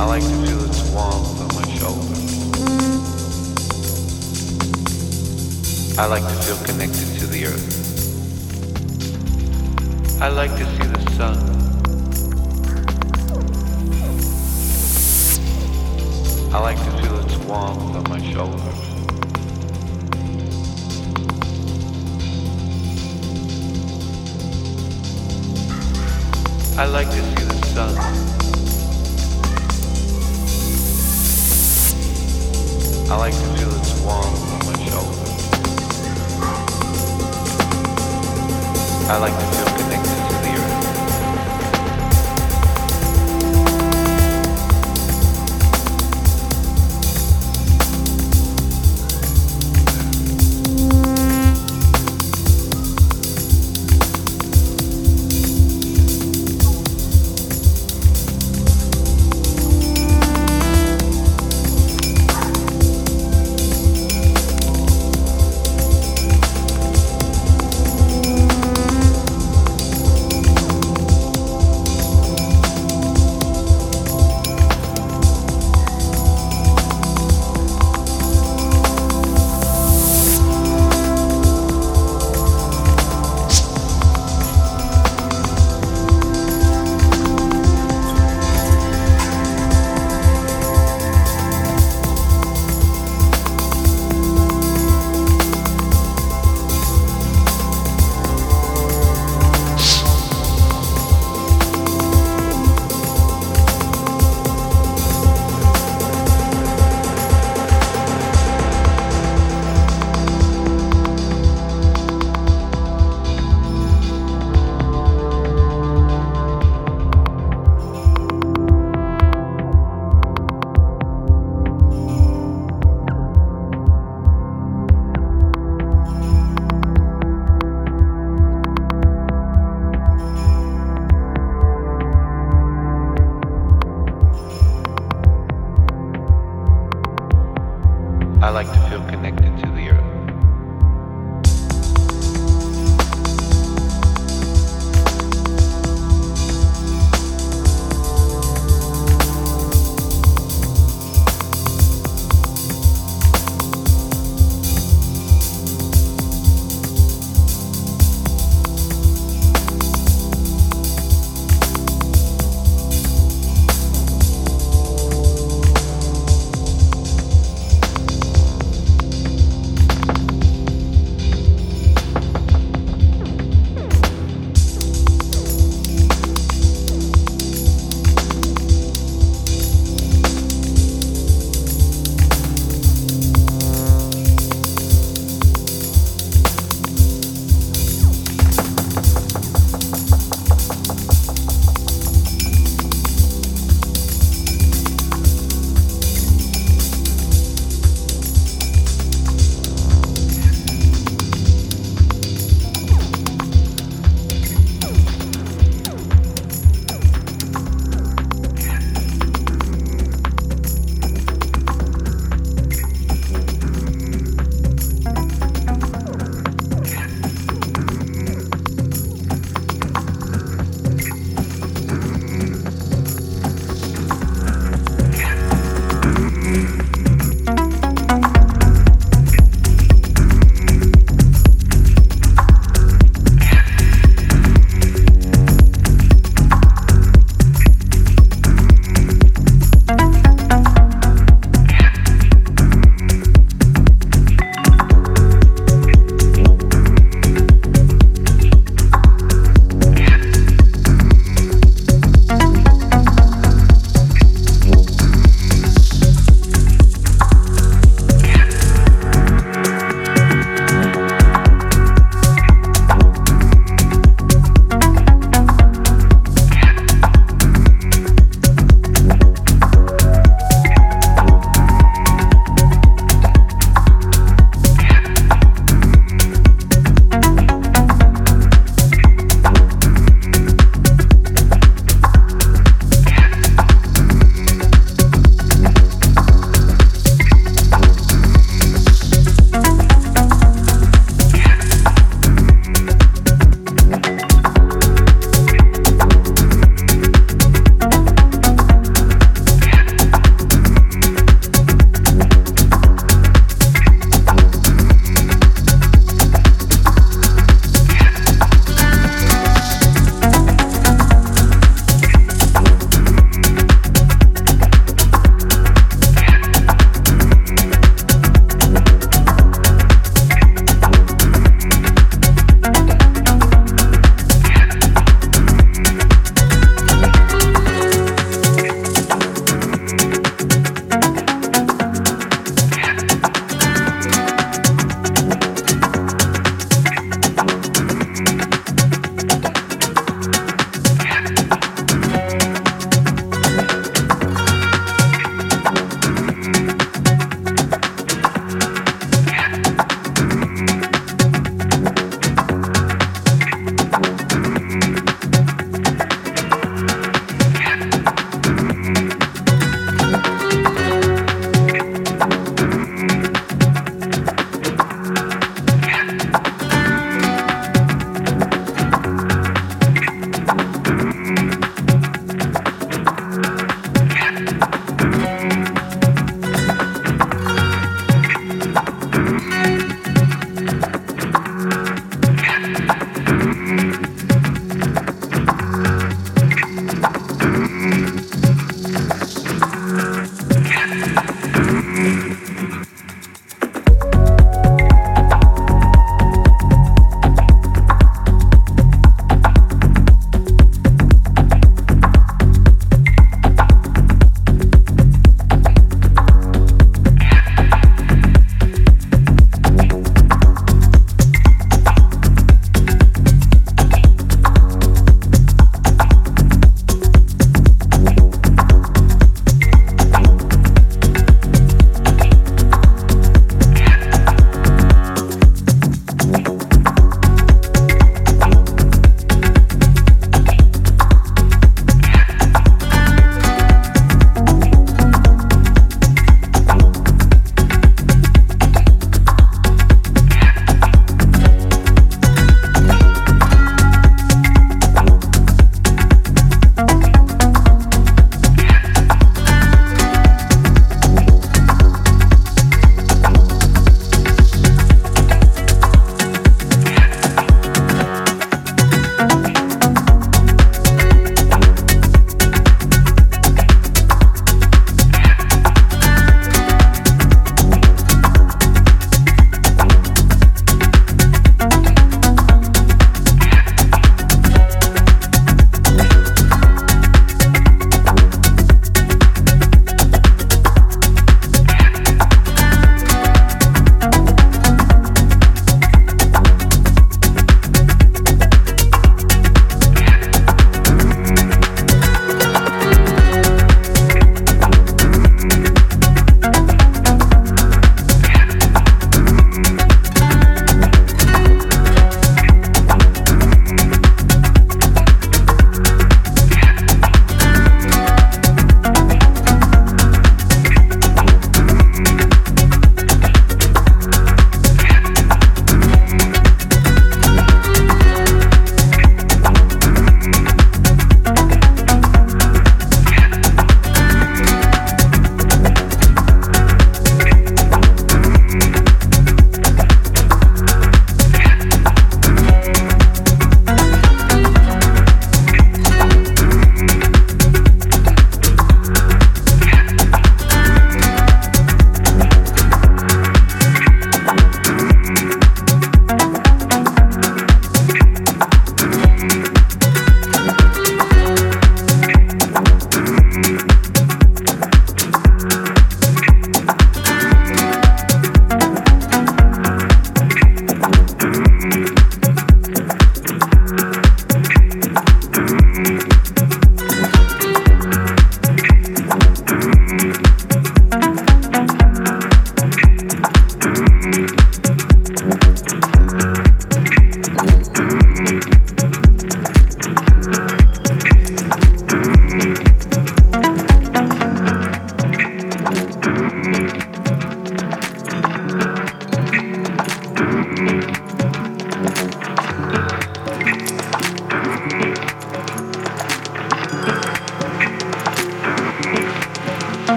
I like to feel its warmth on my shoulders. I like to feel connected to the earth. I like to see the sun. I like to feel its warmth on my shoulders. I like to see the sun. I like to feel its warmth on my shoulders. I like to feel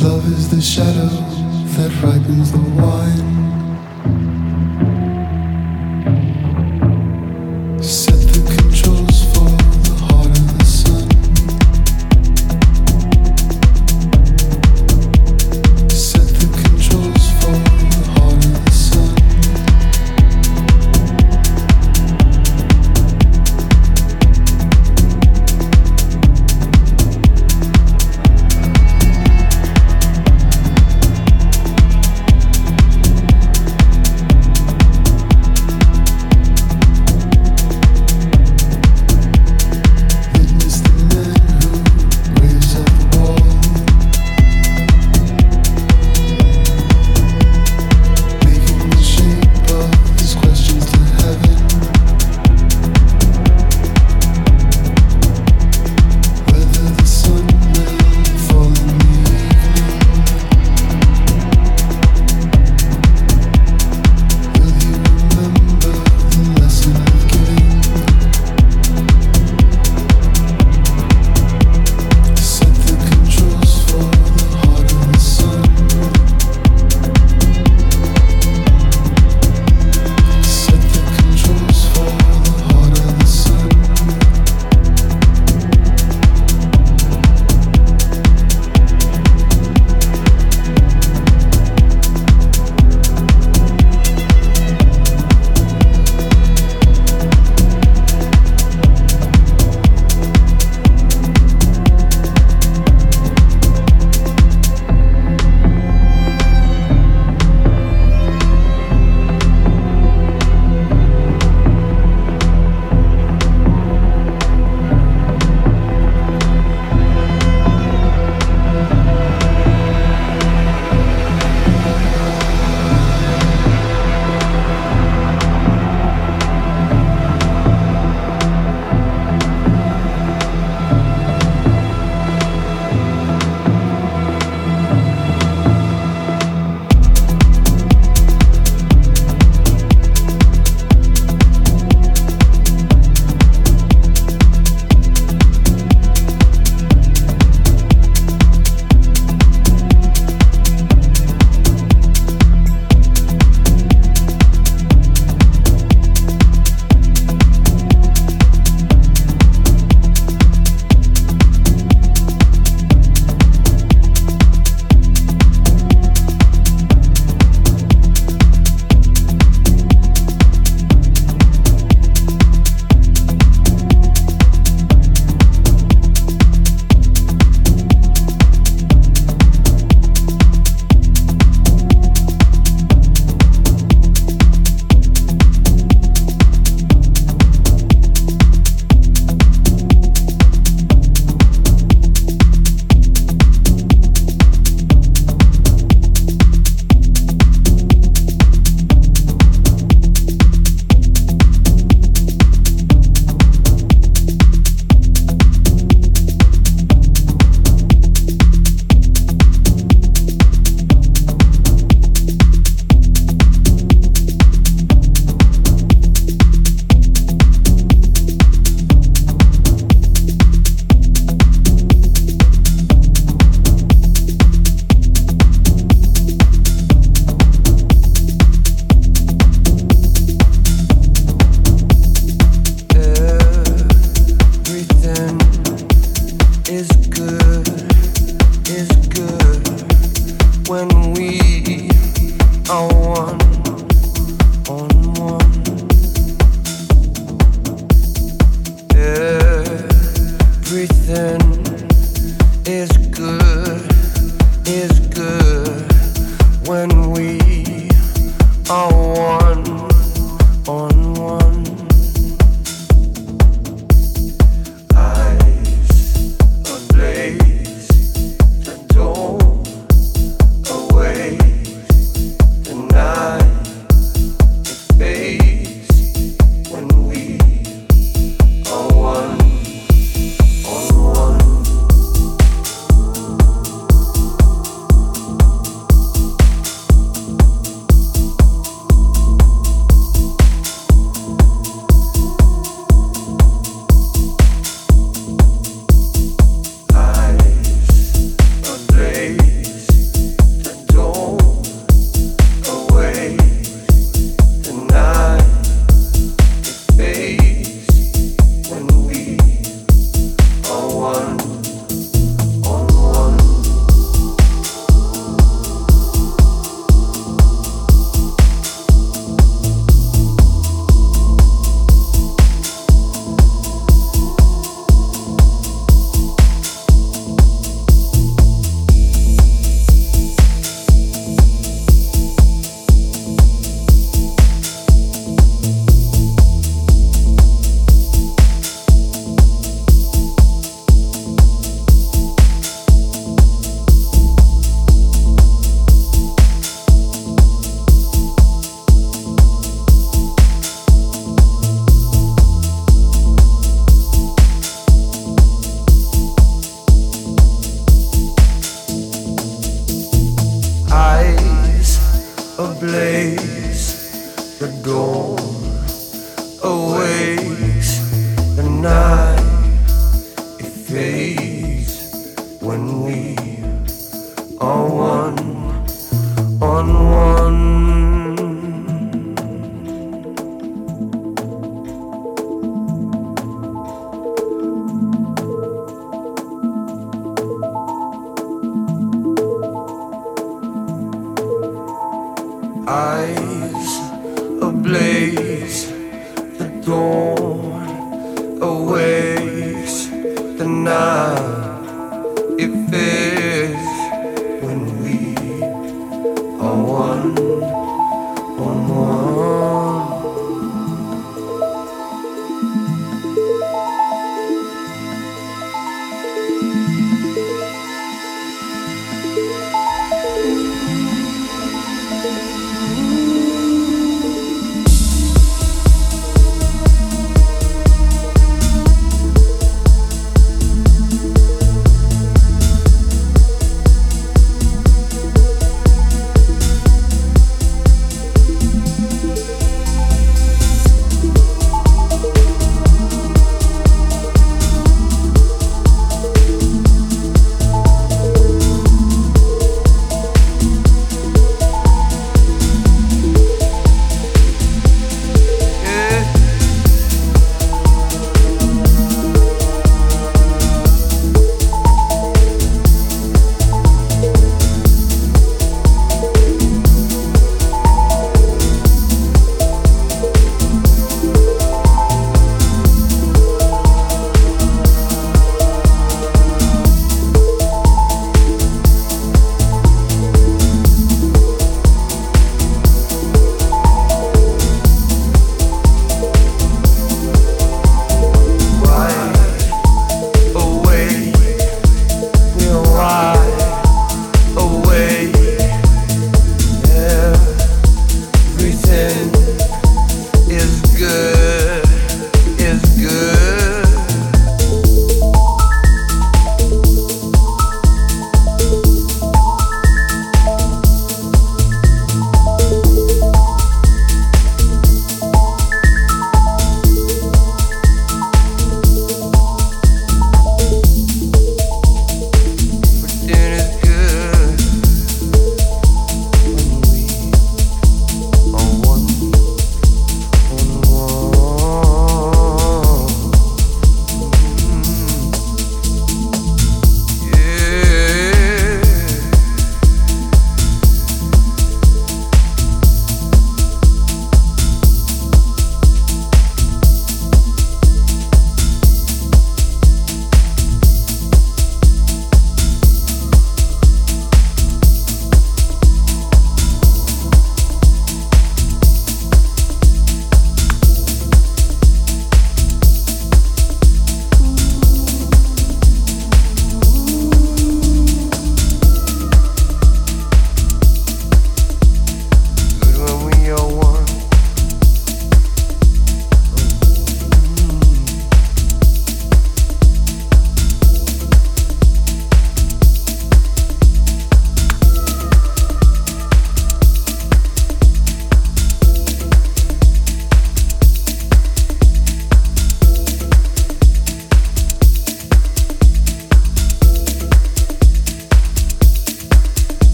Love is the shadow that ripens the wine.